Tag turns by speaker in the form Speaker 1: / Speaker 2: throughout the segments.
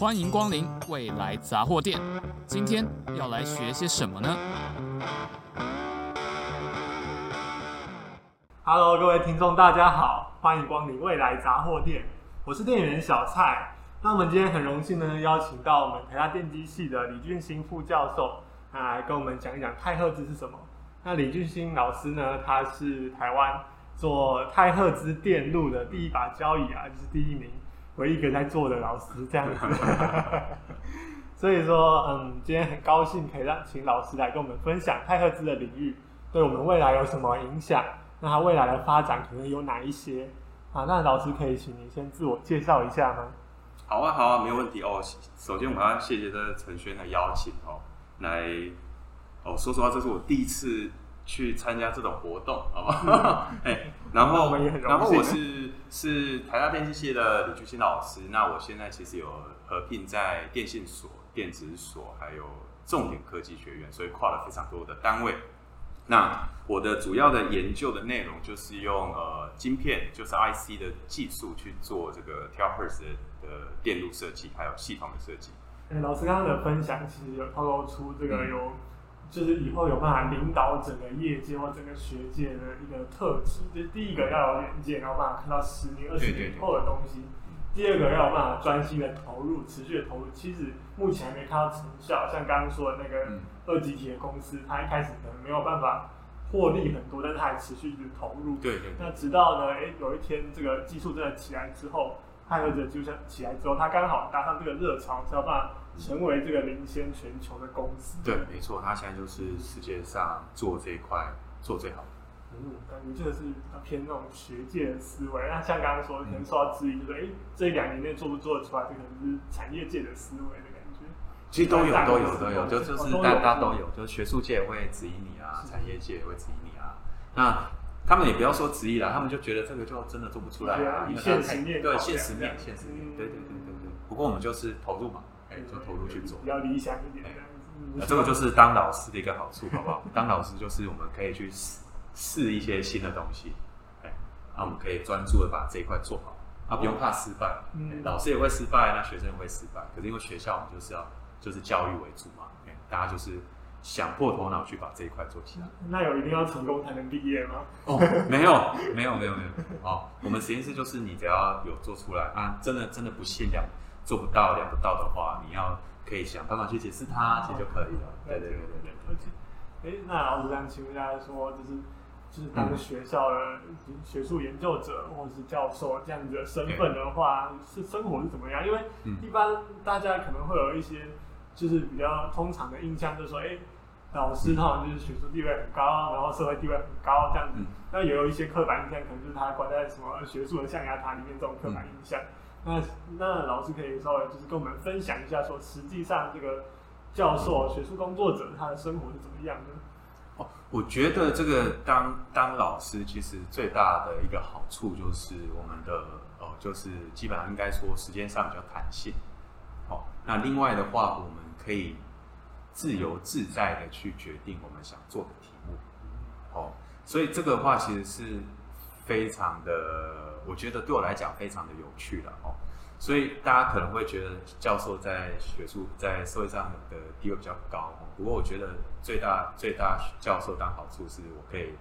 Speaker 1: 欢迎光临未来杂货店。今天要来学些什么呢
Speaker 2: ？Hello，各位听众，大家好，欢迎光临未来杂货店。我是店员小蔡。那我们今天很荣幸呢，邀请到我们台大电机系的李俊兴副教授，来跟我们讲一讲太赫兹是什么。那李俊兴老师呢，他是台湾做太赫兹电路的第一把交椅啊，就是第一名。唯一一个在做的老师这样子，所以说，嗯，今天很高兴可以让请老师来跟我们分享太赫兹的领域对我们未来有什么影响，那它未来的发展可能有哪一些啊？那老师可以请您先自我介绍一下吗？
Speaker 3: 好啊，好啊，没有问题哦。首先，我要谢谢这陈轩的邀请哦，来哦，说实话，这是我第一次。去参加这种活动，好吧？哎，然后，然后我是是台大电机系的李俊兴老师。那我现在其实有合并在电信所、电子所，还有重点科技学院，所以跨了非常多的单位。那我的主要的研究的内容就是用呃晶片，就是 IC 的技术去做这个 Terahertz 的电路设计，还有系统的设计。
Speaker 2: 哎，老师刚刚的分享其实有透露出这个有。嗯就是以后有办法领导整个业界或整个学界的一个特质，就是第一个要有远见，然后办法看到十年、二十年后的东西；第二个要有办法专心的投入、持续的投入。其实目前还没看到成效，像刚刚说的那个二级体的公司，它一开始可能没有办法获利很多，但是它还持续的投入。
Speaker 3: 对对。
Speaker 2: 那直到呢，哎，有一天这个技术真的起来之后，太赫兹就像起来之后，它刚好搭上这个热潮，才有办法。成为这个领先全球的公司，
Speaker 3: 对，没错，他现在就是世界上做这一块做最好的。
Speaker 2: 嗯，感觉这个是偏那种学界的思维。那像刚刚说，可能受到质疑，就是哎、嗯，这一两年内做不做得出来，这可能是产业界的思维的感觉。
Speaker 3: 其实都有，都有，都有，就就是大家都有，就是学术界会质疑你啊，产业界也会质疑你啊。那他们也不要说质疑了，他们就觉得这个就真的做不出来啊，因为现实面，对现实面，现实面，对对对对对。不过我们就是投入嘛。哎，就投入去做，
Speaker 2: 比较理想一点。
Speaker 3: 那这个就是当老师的一个好处，好不好？当老师就是我们可以去试试一些新的东西，哎，那我们可以专注的把这一块做好，啊，不用怕失败。嗯，老师也会失败，那学生也会失败。可是因为学校我们就是要就是教育为主嘛，哎，大家就是想破头脑去把这一块做起来。
Speaker 2: 那有一定要成功才能毕业吗？
Speaker 3: 哦，没有，没有，没有，没有。哦，我们实验室就是你只要有做出来啊，真的真的不信两。做不到、量不到的话，你要可以想办法去解释它，其实就可以了。对对对对对。而且，
Speaker 2: 哎，那老师想请问一下，说就是就是当学校的学术研究者或者是教授这样子的身份的话，是生活是怎么样？因为一般大家可能会有一些就是比较通常的印象，就是说，哎，老师他好像就是学术地位很高，然后社会地位很高这样子。那也有一些刻板印象，可能就是他关在什么学术的象牙塔里面这种刻板印象。那那老师可以稍微就是跟我们分享一下，说实际上这个教授、学术工作者他的生活是怎么样的？
Speaker 3: 哦，我觉得这个当当老师其实最大的一个好处就是我们的哦，就是基本上应该说时间上比较弹性。哦，那另外的话，我们可以自由自在的去决定我们想做的题目。哦，所以这个话其实是非常的。我觉得对我来讲非常的有趣了哦，所以大家可能会觉得教授在学术在社会上的地位比较高，不过我觉得最大最大教授当好处是我可以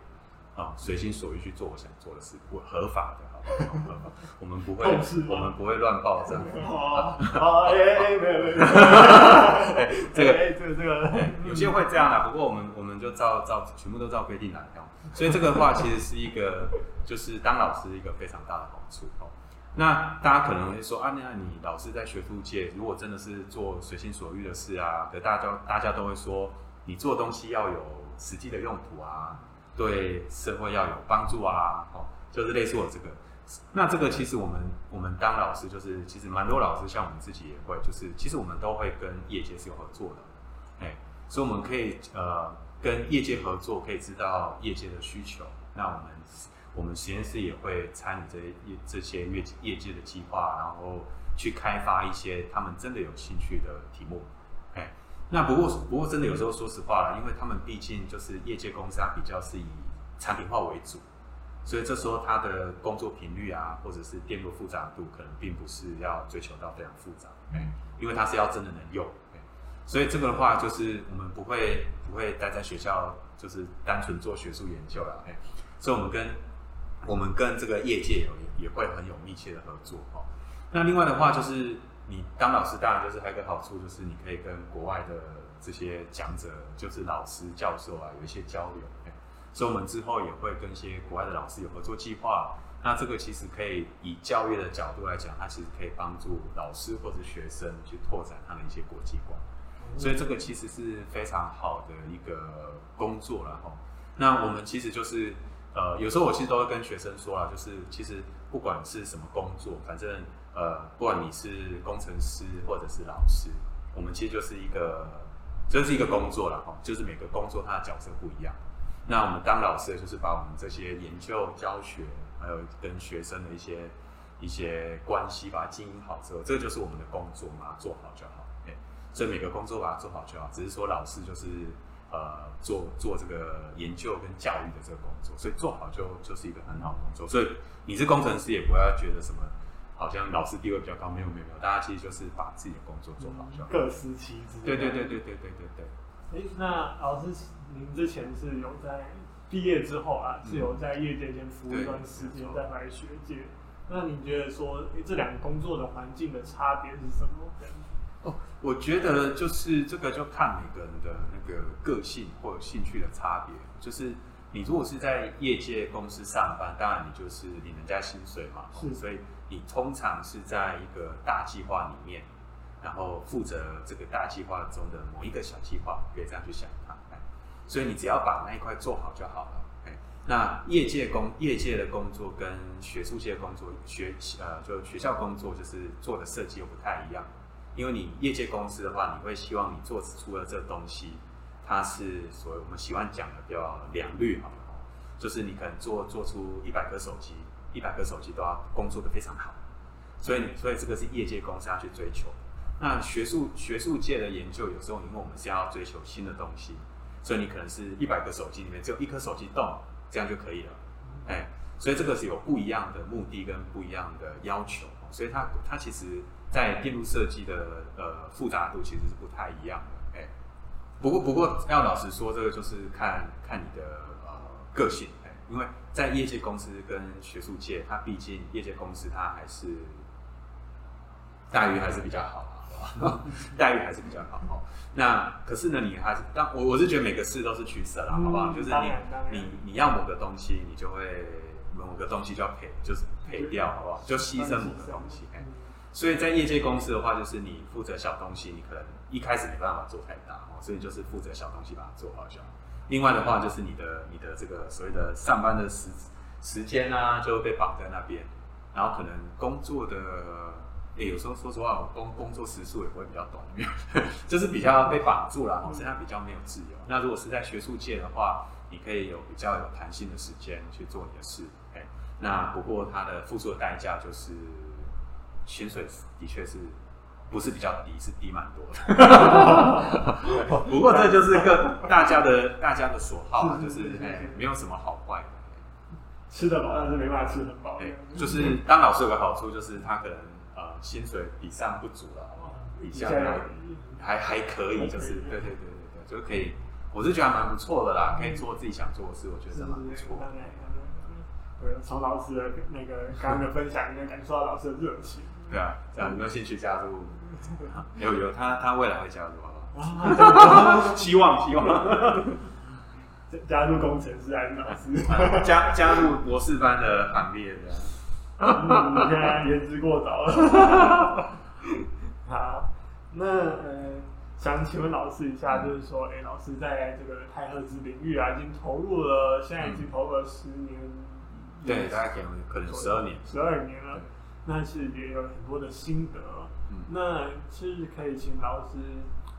Speaker 3: 啊随心所欲去做我想做的事，我合法的，我们不会，我们不会乱报这样。
Speaker 2: 好，好，哎哎，没有没有，
Speaker 3: 这个这个这个有些会这样的，不过我们我们就照照全部都照规定来哦。所以这个话其实是一个，就是当老师一个非常大的好处哦。那大家可能会说啊，那你老师在学术界，如果真的是做随心所欲的事啊，可大家都大家都会说，你做东西要有实际的用途啊，对社会要有帮助啊，哦，就是类似我这个。那这个其实我们我们当老师，就是其实蛮多老师像我们自己也会，就是其实我们都会跟业界是有合作的，哎，所以我们可以呃。跟业界合作，可以知道业界的需求。那我们我们实验室也会参与这些业这些业业界的计划，然后去开发一些他们真的有兴趣的题目。哎，那不过不过真的有时候说实话啦，因为他们毕竟就是业界公司，它比较是以产品化为主。所以这时候他的工作频率啊，或者是电路复杂度，可能并不是要追求到非常复杂，嗯，因为他是要真的能用，所以这个的话就是我们不会不会待在学校，就是单纯做学术研究了，所以我们跟我们跟这个业界有也会很有密切的合作哦。那另外的话就是你当老师，当然就是还有一个好处，就是你可以跟国外的这些讲者，就是老师教授啊，有一些交流。所以，我们之后也会跟一些国外的老师有合作计划。那这个其实可以以教育的角度来讲，它其实可以帮助老师或者学生去拓展他的一些国际观。所以，这个其实是非常好的一个工作了哈。那我们其实就是呃，有时候我其实都会跟学生说啊，就是其实不管是什么工作，反正呃，不管你是工程师或者是老师，我们其实就是一个，这是一个工作了哈，就是每个工作它的角色不一样。那我们当老师的就是把我们这些研究、教学，还有跟学生的一些一些关系，把它经营好之后，这个就是我们的工作嘛，做好就好。哎，所以每个工作把它做好就好。只是说老师就是呃做做这个研究跟教育的这个工作，所以做好就就是一个很好的工作。所以你是工程师，也不要觉得什么好像老师地位比较高，没有没有没有，大家其实就是把自己的工作做好就好。
Speaker 2: 各司其职。
Speaker 3: 对对对对对对对对。
Speaker 2: 哎，那老师，您之前是有在毕业之后啊，是有在业界先服务一段时间，再回来学界。那你觉得说，哎，这两个工作的环境的差别是什么？
Speaker 3: 哦，我觉得就是这个就看每个人的那个个性或者兴趣的差别。就是你如果是在业界公司上班，当然你就是领人家薪水嘛，是，所以你通常是在一个大计划里面。然后负责这个大计划中的某一个小计划，可以这样去想它。所以你只要把那一块做好就好了。那业界工业界的工作跟学术界工作，学呃就学校工作就是做的设计又不太一样。因为你业界公司的话，你会希望你做出的这东西，它是所谓我们喜欢讲的比较良率好，就是你可能做做出一百个手机，一百个手机都要工作的非常好。所以所以这个是业界公司要去追求。那学术学术界的研究，有时候因为我们是要追求新的东西，所以你可能是一百个手机里面只有一颗手机动，这样就可以了，哎，所以这个是有不一样的目的跟不一样的要求，所以它它其实，在电路设计的呃复杂度其实是不太一样的，哎，不过不过要老实说，这个就是看看你的呃个性，哎，因为在业界公司跟学术界，它毕竟业界公司它还是待遇还是比较好。待遇还是比较好哦。那可是呢，你还是当我我是觉得每个事都是取舍啦，好不好？就是你你你要某个东西，你就会某个东西就要赔，就是赔掉，好不好？就牺牲某个东西。所以在业界公司的话，就是你负责小东西，你可能一开始没办法做太大哦，所以就是负责小东西把它做好就好。另外的话，就是你的你的这个所谓的上班的时时间啊，就会被绑在那边，然后可能工作的。欸、有时候说实话，我工工作时数也不会比较短，没有，就是比较被绑住了，所以它比较没有自由。那如果是在学术界的话，你可以有比较有弹性的时间去做你的事。欸、那不过它的付出的代价就是薪水的确是不是比较低，是低蛮多的。不过这就是个大家的大家的所好，就是哎、欸，没有什么好坏的。
Speaker 2: 吃得饱，但是没办法吃很饱。
Speaker 3: 哎、欸，就是当老师有个好处，就是他可能。薪水比上不足了？比下还还还可以，就是对对对对对，就可以。我是觉得还蛮不错的啦，可以做自己想做的事，我觉得蛮不错。
Speaker 2: 对，从老师的那个刚刚的分享里面感受到老师的热情。
Speaker 3: 对啊，这样有没有兴趣加入？有有，他他未来会加入，啊？希望希望
Speaker 2: 加入工程师还是老师？
Speaker 3: 加加入博士班的行列这样。
Speaker 2: 嗯，你现在言之过早了。好，那呃，想请问老师一下，就是说，哎、欸，老师在这个太赫兹领域啊，已经投入了，现在已经投入了十年，
Speaker 3: 嗯、对，大概可能可能十二年，
Speaker 2: 十二年了。那是也有很多的心得，嗯、那是可以请老师。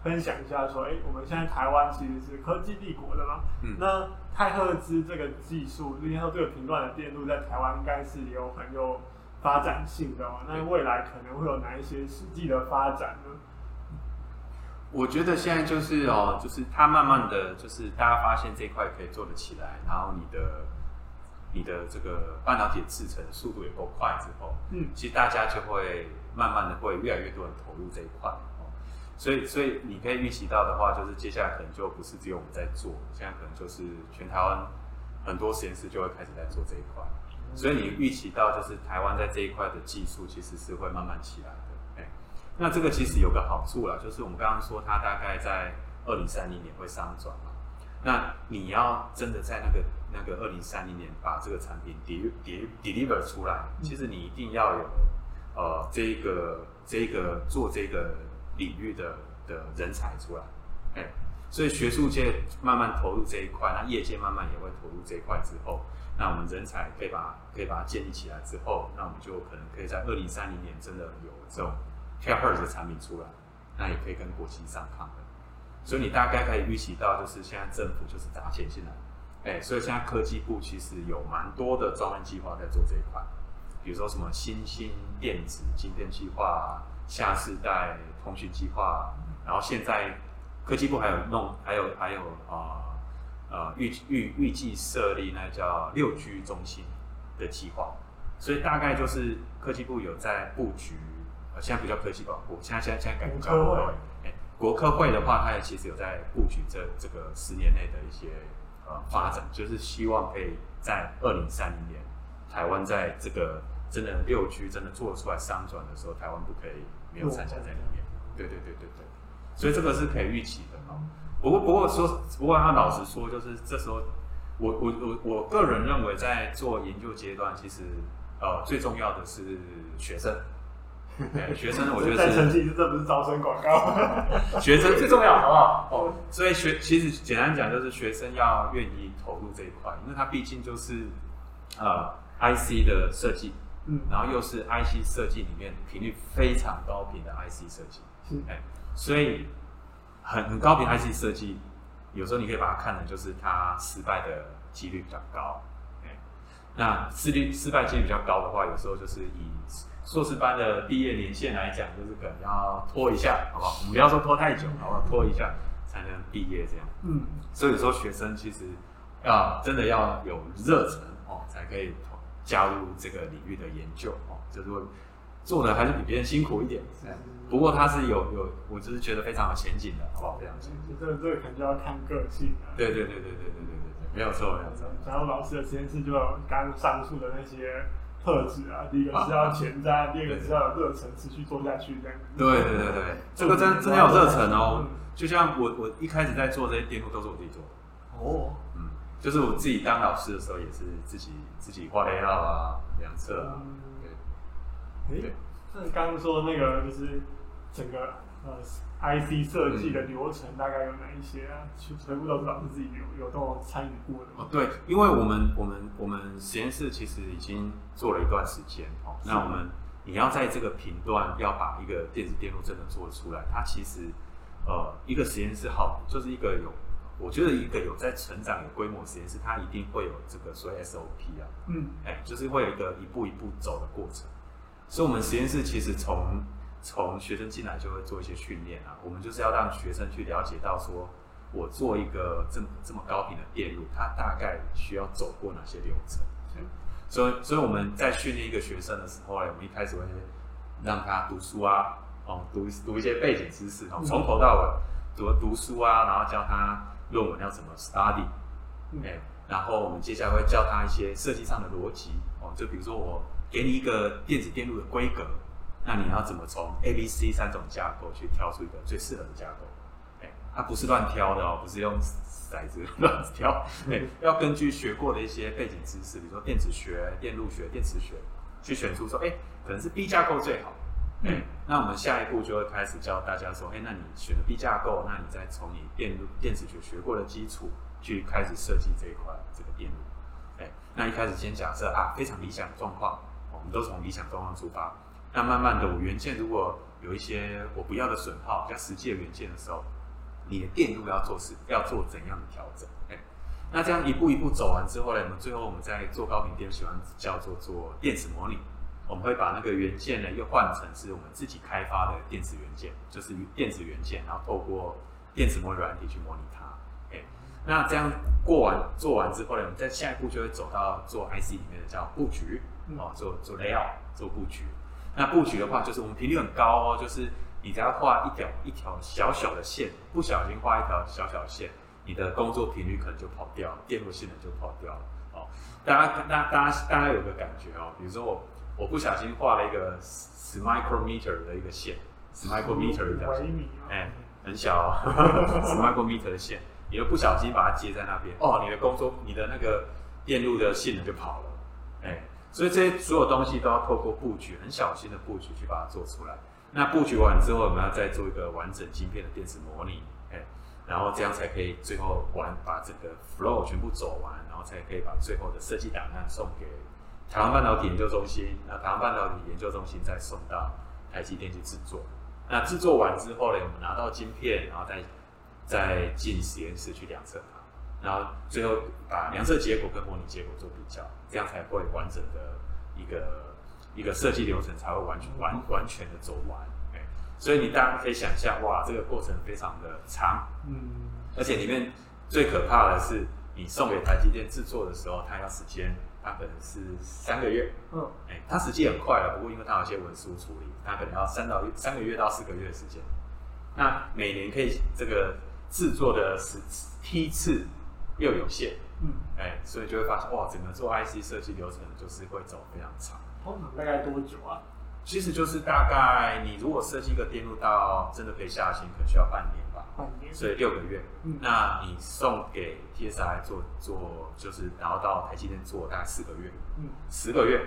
Speaker 2: 分享一下，说，哎、欸，我们现在台湾其实是科技帝国的嘛，嗯，那太赫兹这个技术，应该说这个频段的电路在台湾应该是有很有发展性的哦。那未来可能会有哪一些实际的发展呢？
Speaker 3: 我觉得现在就是哦，就是它慢慢的就是大家发现这一块可以做得起来，然后你的你的这个半导体制程速度也够快之后，
Speaker 2: 嗯，
Speaker 3: 其实大家就会慢慢的会越来越多人投入这一块。所以，所以你可以预期到的话，就是接下来可能就不是只有我们在做，现在可能就是全台湾很多实验室就会开始在做这一块。所以你预期到，就是台湾在这一块的技术其实是会慢慢起来的。哎，那这个其实有个好处啦，就是我们刚刚说它大概在二零三零年会商转嘛。那你要真的在那个那个二零三零年把这个产品 deliver 出来，其实你一定要有呃这个这个做这个。领域的的人才出来，哎，所以学术界慢慢投入这一块，那业界慢慢也会投入这一块之后，那我们人才可以把可以把它建立起来之后，那我们就可能可以在二零三零年真的有这种 terahertz 的产品出来，那也可以跟国际上抗衡。所以你大概可以预期到，就是现在政府就是砸钱进来，哎，所以现在科技部其实有蛮多的专门计划在做这一块，比如说什么新兴电子晶片计划。下世代通讯计划，然后现在科技部还有弄，还有还有啊呃预预预计设立那叫六 G 中心的计划，所以大概就是科技部有在布局，呃现在不叫科技保护，现在现在现在改叫国科会，哎，国科会的话，它也其实有在布局这这个十年内的一些呃发展，就是希望可以在二零三零年，台湾在这个真的六 G 真的做出来商转的时候，台湾不可以。没有参加在里面，对对对对对，所以这个是可以预期的啊。不过不过说，不过他老实说，就是这时候，我我我我个人认为，在做研究阶段，其实呃最重要的是学生。对，学生我觉得是。
Speaker 2: 成绩这不是招生广告。
Speaker 3: 学生最重要，好不好？哦，所以学其实简单讲，就是学生要愿意投入这一块，因为他毕竟就是呃 IC 的设计。嗯，然后又是 IC 设计里面频率非常高频的 IC 设计，是哎，所以很很高频 IC 设计，有时候你可以把它看成就是它失败的几率比较高，哎，那失率失败几率比较高的话，有时候就是以硕士班的毕业年限来讲，就是可能要拖一下，好不好？我们不要说拖太久，好不好？拖一下才能毕业这样，嗯，所以有时候学生其实要真的要有热忱哦，才可以。加入这个领域的研究哦，就是说做的还是比别人辛苦一点，不过他是有有，我只是觉得非常有前景的，好不好？非常前景。
Speaker 2: 这个这个可能就要看个性了。
Speaker 3: 对对对对对对对对对，没有错没有错。
Speaker 2: 然后老师的实验室就有刚上述的那些特质啊，第一个是要前瞻，第二个是要有热忱，持续做下去这样。
Speaker 3: 对对对对，这个真真的要有热忱哦。就像我我一开始在做这些电路都是我自己做的。哦。嗯就是我自己当老师的时候，也是自己自己画黑号啊、量测啊。对。哎，那你刚刚说的那个，就是整个呃 IC 设计的流程，大概有哪一些啊？全全部都是老师自己有有都参与过的。哦，对，因为我们我们我们实验室其实已经做了一段时间哦。那我们你要在这个频段要把一个电子电路真的做出来，它其实呃一个实验室好，就是一个有。我觉得一个有在成长、有规模实验室，它一定会有这个所谓 SOP 啊，嗯，哎，就是会有一个一步一步走的过程。所以，我们实验室其实从从学生进来就会做一些训练啊，我们就是要让学生去了解到说，我做一个这么这么高频的电路，它大概需要走过哪些流程。所以，所以我们在训练一个学生的时候呢，我们一开始会让他读书啊，哦，读读一些背景知识，哦从头到尾读读书啊，然后教他。论文要怎么 study？哎，然后我们接下来会教他一些设计上的逻辑哦，就比如说我给你一个电子电路的规格，那你要怎么从 A、B、C 三种架构去挑出一个最适合的架构？哎，它不是乱挑的哦，不是用骰子 乱挑，哎，要根据学过的一些背景知识，比如说电子学、电路学、电磁学，去选出说，哎，可能是 B 架构最好。嗯，那我们下一步就会开始教大家说，哎，那你选了 B 架构，那你再从你电路电子学学过的基础去开始设计这一块这个电路。哎，那一开始先假设啊，非常理想的状况，我们都从理想状况出发。那慢慢的，我元件如果有一些我不要的损耗，比较实际的元件的时候，你的电路要做是要做怎样的调整？哎，那这样一步一步走完之后呢，我们最后我们在做高频电，喜欢叫做做电子模拟。我们会把那个元件呢，又换成是我们自己开发的电子元件，就是电子元件，然后透过电子模拟软体去模拟它。哎，那这样过完做完之后呢，我们在下一步就会走到做 IC 里面的叫布局，哦，做做 layout 做布局。那布局的话，就是我们频率很高哦，就是你只要画一条一条小小的线，不小心画一条小小的线，你的工作频率可能就跑掉了，电路性能就跑掉了。哦，大家大大家大家有个感觉哦，比如说我我不小心画了一个十 micrometer 的一个线，十 micrometer 的一条线，哎，很小，十 micrometer 的线，你又不小心把它接在那边，哦，你的工作你的那个电路的性能就跑了，哎。所以这些所有东西都要透过布局，很小心的布局去把它做出来。那布局完之后，我们要再做一个完整晶片的电子模拟，哎，然后这样才可以最后完把整个 flow 全部走完，然后才可以把最后的设计档案送给台湾半导体研究中心。那台湾半导体研究中心再送到台积电去制作。那制作完之后呢，我们拿到晶片，然后再再进实验室去量测它。然后最后把量测结果跟模拟结果做比较，这样才会完整的一个一个设计流程才会完全完完全的走完。哎，所以你大家可以想象，哇，这个过程非常的长，嗯，而且里面最可怕的是，你送给台积电制作的时候，它要时间，它可能是三个月，嗯，哎，它实际很快了，不过因为它有些文书处理，它可能要三到三个月到四个月的时间。那每年可以这个制作的是批次。又有限，嗯，哎、欸，所以就会发现，哇，整个做 IC 设计流程就是会走非常长。
Speaker 2: 通常大概多久啊？
Speaker 3: 其实就是大概你如果设计一个电路到真的可以下线，可能需要半年吧。半年。所以六个月。嗯。那你送给 TSI 做做，就是然后到台积电做大概四个月。嗯。十个月，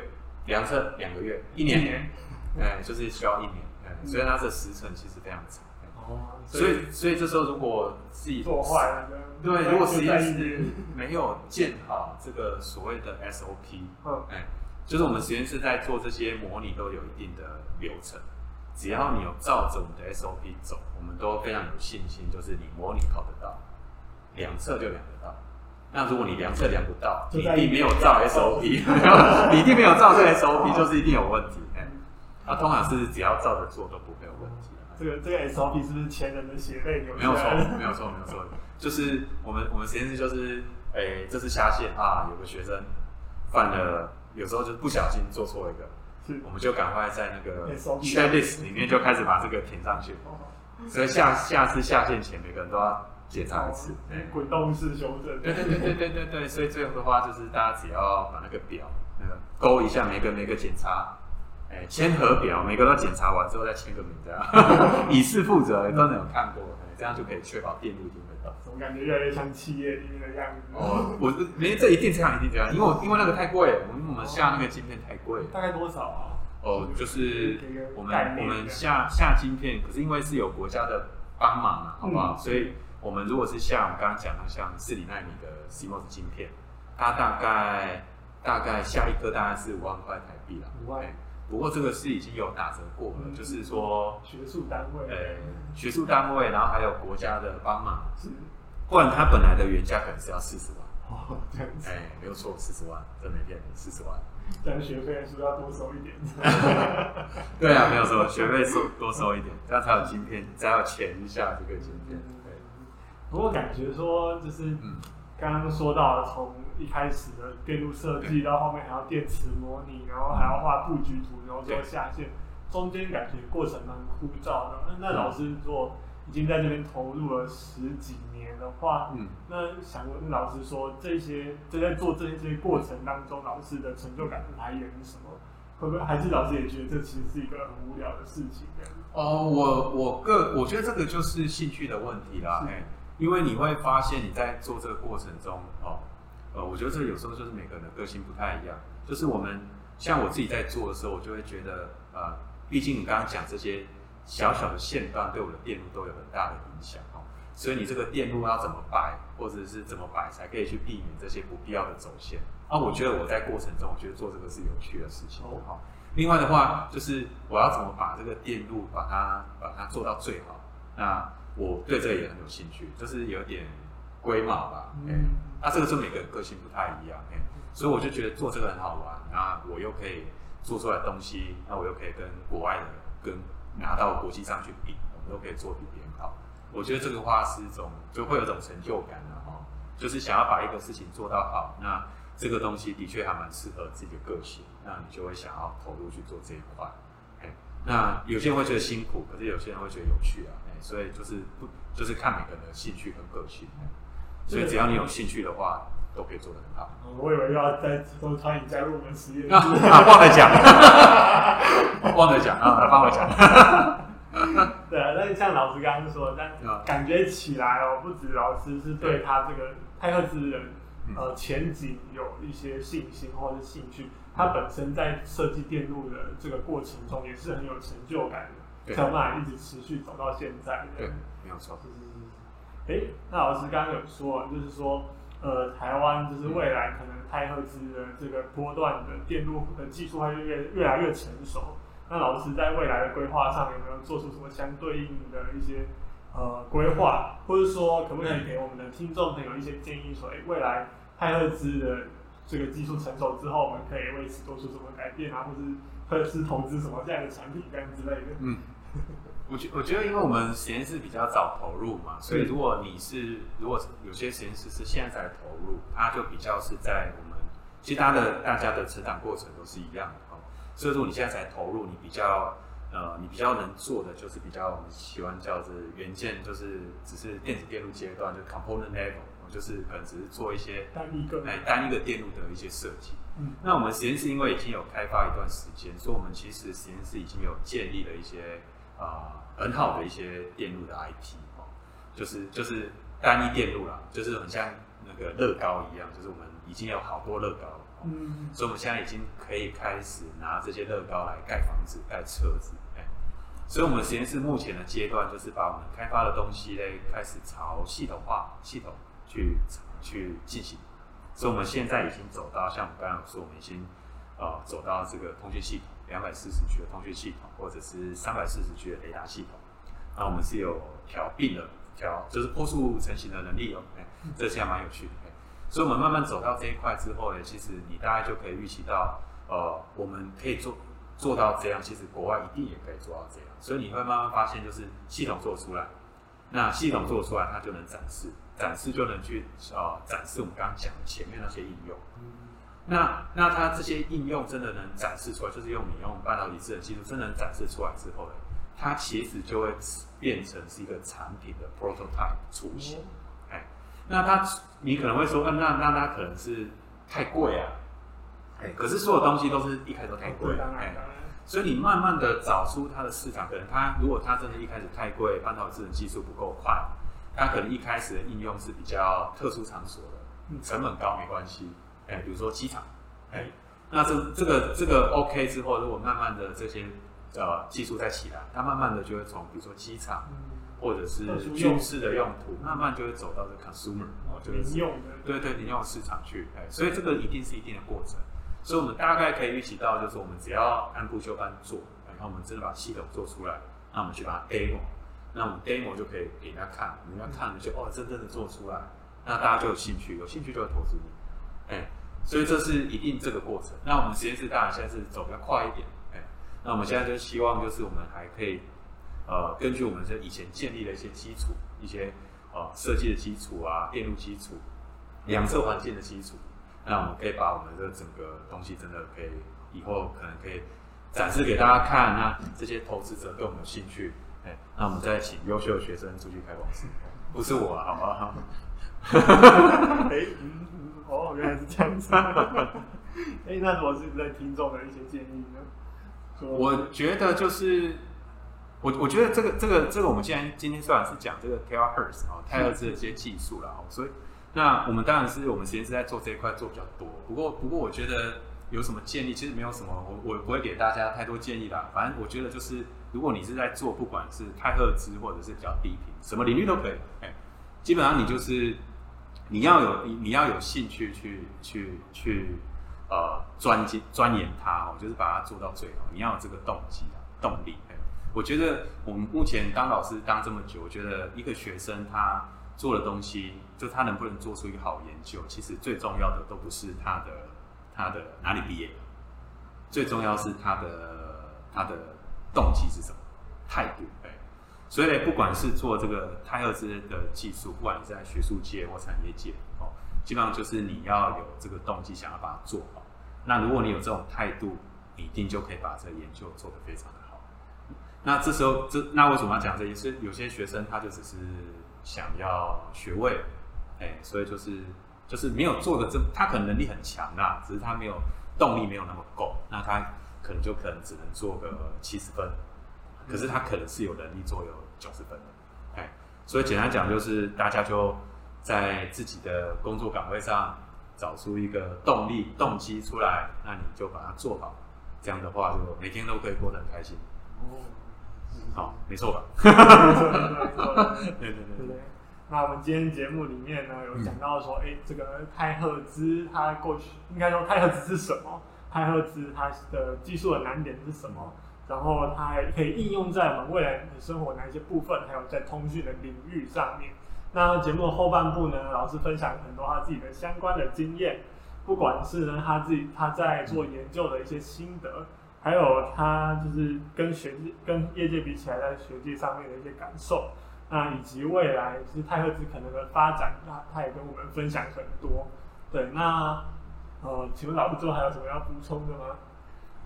Speaker 3: 量测两个月，一年。哎、嗯欸，就是需要一年。哎、嗯，所以它的时程其实非常长。哦，所以所以这时候如果自己
Speaker 2: 做坏了，
Speaker 3: 对，如果实验室没有建好这个所谓的 SOP，嗯，哎，就是我们实验室在做这些模拟都有一定的流程，只要你有照着我们的 SOP 走，我们都非常有信心，就是你模拟考得到，量测就量得到。那如果你量测量不到，你一定没有照 SOP，你一定没有照这 SOP，就是一定有问题。哎，那通常是只要照着做都不会有问题。
Speaker 2: 这个这个 SOP 是不是前人的血泪流？
Speaker 3: 没有错，没有错，没有错。就是我们我们实验室就是，哎、欸，这次下线啊，有个学生犯了，有时候就不小心做错一个，是我们就赶快在那个 checklist 里面就开始把这个填上去。所以下下次下线前，每个人都要检查一次，
Speaker 2: 滚动式修正。
Speaker 3: 对对对对对对对。所以最后的话，就是大家只要把那个表那个勾一下，每个每个检查。哎，签核表，每个都检查完之后再签个名，这 样以示负责，真的有看过，这样就可以确保电路一定会到。
Speaker 2: 总感觉越来越像企业里面的样子。
Speaker 3: 哦，我连这一定这样，一定这样，因为因为那个太贵，我们我们下那个晶片太贵。
Speaker 2: 大概多少啊？
Speaker 3: 哦，就是我们我们下下晶片，可是因为是有国家的帮忙嘛，好不好？所以我们如果是像我们刚刚讲的，像四零奈米的 CMOS 晶片，它大概大概下一颗大概是五万块台币了。五万。不过这个是已经有打折过了，嗯、就是说
Speaker 2: 学术单位，
Speaker 3: 呃，学术单位，然后还有国家的帮忙，是，不然它本来的原价可能是要四十万，哦，这样子，哎，没有错，四十万，真没骗你，四十万，
Speaker 2: 这样学费是不是要多收一点？
Speaker 3: 对啊，没有错，学费收多收一点，这样才有晶片，才有钱下这个晶片。对，
Speaker 2: 不过感觉说就是，嗯。刚刚说到了，从一开始的电路设计到后面还要电池模拟，然后还要画布局图，然后做下线，中间感觉过程蛮枯燥的。那那老师做已经在这边投入了十几年的话，嗯，那想问老师说，这些就在做这些这些过程当中，老师的成就感来源是什么？会不会还是老师也觉得这其实是一个很无聊的事情？
Speaker 3: 哦，我我个我觉得这个就是兴趣的问题啦。因为你会发现你在做这个过程中，哦，呃，我觉得这有时候就是每个人的个性不太一样。就是我们像我自己在做的时候，我就会觉得，呃，毕竟你刚刚讲这些小小的线段对我的电路都有很大的影响，哦，所以你这个电路要怎么摆，或者是怎么摆，才可以去避免这些不必要的走线。啊，我觉得我在过程中，我觉得做这个是有趣的事情。好，另外的话，就是我要怎么把这个电路把它把它做到最好。那我对这个也很有兴趣，就是有点龟毛吧，哎、嗯，那、欸啊、这个是每个人个性不太一样，哎、欸，所以我就觉得做这个很好玩，那我又可以做出来东西，那我又可以跟国外的跟拿到国际上去比，我们都可以做比别人好。我觉得这个话是一种就会有一种成就感的哈，就是想要把一个事情做到好，那这个东西的确还蛮适合自己的个性，那你就会想要投入去做这一块。那有些人会觉得辛苦，可是有些人会觉得有趣啊。所以就是不就是看每个人的兴趣跟个性。所以只要你有兴趣的话，都可以做得很好。
Speaker 2: 我以为要再多欢迎加入我们实验室。
Speaker 3: 啊，忘了讲，忘了讲啊，忘了讲。
Speaker 2: 对啊，那像老师刚刚说的，但感觉起来哦，不止老师是对他这个太赫兹人呃前景有一些信心或者是兴趣，他本身在设计电路的这个过程中也是很有成就感的，才有办法一直持续走到现在
Speaker 3: 的。对，没有错。
Speaker 2: 哎，那老师刚刚有说，就是说，呃，台湾就是未来可能太赫兹的这个波段的电路的技术会越越来越成熟。那老师在未来的规划上有没有做出什么相对应的一些呃规划，或者说可不可以给我们的听众朋友一些建议，说，哎，未来太赫兹的这个技术成熟之后，我们可以为此做出什么改变啊，或是或者是投资什么这样的产品这样之类的？嗯。
Speaker 3: 我觉我觉得，因为我们实验室比较早投入嘛，所以如果你是如果有些实验室是现在才投入，它就比较是在我们其他的大家的成长过程都是一样的哦。所以如果你现在才投入，你比较呃你比较能做的就是比较我们喜欢叫做元件，就是只是电子电路阶段，就 component level，就是可能只是做一些
Speaker 2: 单一个
Speaker 3: 哎单一个电路的一些设计。嗯，那我们实验室因为已经有开发一段时间，所以我们其实实验室已经有建立了一些。啊、呃，很好的一些电路的 IP 哦，就是就是单一电路啦，就是很像那个乐高一样，就是我们已经有好多乐高了，嗯，所以我们现在已经可以开始拿这些乐高来盖房子、盖车子，哎，所以我们实验室目前的阶段就是把我们开发的东西嘞开始朝系统化系统去去进行，所以我们现在已经走到像我们刚刚说，我们已经呃走到这个通讯系统。两百四十 G 的通讯系统，或者是三百四十 G 的雷达系统，那我们是有调并的调，就是波束成型的能力哦。哎，这些还蛮有趣的。所以，我们慢慢走到这一块之后呢，其实你大概就可以预期到，呃，我们可以做做到这样，其实国外一定也可以做到这样。所以，你会慢慢发现，就是系统做出来，那系统做出来，它就能展示，展示就能去呃展示我们刚刚讲的前面那些应用。那那它这些应用真的能展示出来，就是用你用半导体智能技术，真的能展示出来之后呢，它其实就会变成是一个产品的 prototype 雏形。哎，那它你可能会说，嗯那那它可能是太贵啊。哎，可是所有东西都是一开始都太贵，哎，所以你慢慢的找出它的市场，可能它如果它真的一开始太贵，半导体智能技术不够快，它可能一开始的应用是比较特殊场所的，成本高没关系。哎，比如说机场，哎，那这这个这个 OK 之后，如果慢慢的这些呃技术再起来，它慢慢的就会从比如说机场，或者是军事的用途，慢慢就会走到这 consumer 哦，就是用的，对对，民用市场去，哎，所以这个一定是一定的过程，所以我们大概可以预期到，就是我们只要按部就班做，然后我们真的把系统做出来，那我们去把它 demo，那我们 demo 就可以给人家看，人家看了就哦，真正的做出来，那大家就有兴趣，有兴趣就会投资你。哎，所以这是一定这个过程。那我们实验室当然现在是走比较快一点。哎，那我们现在就希望就是我们还可以，呃，根据我们这以前建立的一些基础，一些呃设计的基础啊，电路基础，两侧环境的基础，那我们可以把我们这整个东西真的可以以后可能可以展示给大家看。那这些投资者对我们有兴趣，哎，那我们再请优秀的学生出去开公司，不是我啊，好不好？哎。哦，原来是这样子。哎，那如果是对听众的一些建议呢？我觉得就是，我我觉得这个这个这个，我们既然今天虽然是讲这个 terahertz 啊，太赫兹的一些技术了哦，所以那我们当然是我们实验室在做这一块做比较多。不过不过，我觉得有什么建议，其实没有什么，我我不会给大家太多建议啦。反正我觉得就是，如果你是在做，不管是太赫兹或者是比较低频，什么领域都可以。哎，基本上你就是。你要有你你要有兴趣去去去呃钻进钻研它哦，就是把它做到最好。你要有这个动机啊动力。我觉得我们目前当老师当这么久，我觉得一个学生他做的东西，就他能不能做出一个好研究，其实最重要的都不是他的他的哪里毕业，最重要是他的他的动机是什么态度。所以呢，不管是做这个太赫兹的技术，不管你是在学术界或产业界哦，基本上就是你要有这个动机，想要把它做好。那如果你有这种态度，你一定就可以把这个研究做得非常的好。那这时候，这那为什么要讲这些？是有些学生他就只是想要学位，哎，所以就是就是没有做的这，他可能能力很强啊，只是他没有动力没有那么够，那他可能就可能只能做个七十分。可是他可能是有能力做有九十分了，哎，所以简单讲就是大家就在自己的工作岗位上找出一个动力、动机出来，那你就把它做好，这样的话就每天都可以过得很开心。哦，好，没错吧？没错，没错，没错。对对对对。
Speaker 2: 那我们今天节目里面呢，有讲到说，哎、嗯，这个太赫兹它过去应该说太赫兹是什么？太赫兹它的技术的难点是什么？然后它还可以应用在我们未来的生活哪一些部分，还有在通讯的领域上面。那节目的后半部呢，老师分享很多他自己的相关的经验，不管是呢他自己他在做研究的一些心得，还有他就是跟学跟业界比起来，在学界上面的一些感受，那以及未来就是太赫兹可能的发展，他他也跟我们分享很多。对，那呃，请问老师最后还有什么要补充的吗？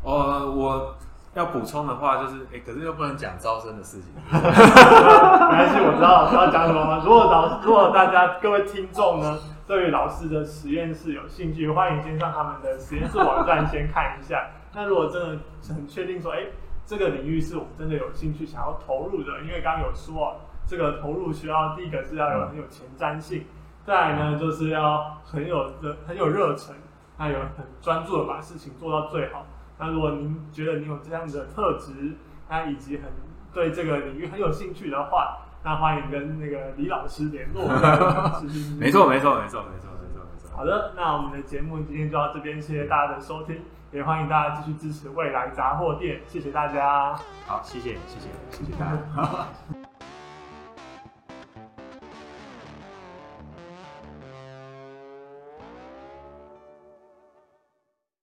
Speaker 3: 呃，我。要补充的话，就是哎、可是又不能讲招生的事情。
Speaker 2: 没关系，我知道要讲什么。如果老如果大家各位听众呢，对于老师的实验室有兴趣，欢迎先上他们的实验室网站先看一下。那如果真的很确定说，哎、欸，这个领域是我们真的有兴趣想要投入的，因为刚刚有说，这个投入需要第一个是要有很有前瞻性，再来呢就是要很有热很有热忱，还有很专注的把事情做到最好。那如果您觉得您有这样的特质，那以及很对这个领域很有兴趣的话，那欢迎跟那个李老师联络。
Speaker 3: 没错，没错，没错，没错，没错，没错。
Speaker 2: 好的，那我们的节目今天就到这边，谢谢大家的收听，也欢迎大家继续支持未来杂货店，谢谢大家。
Speaker 3: 好，谢谢，谢谢，谢谢大家。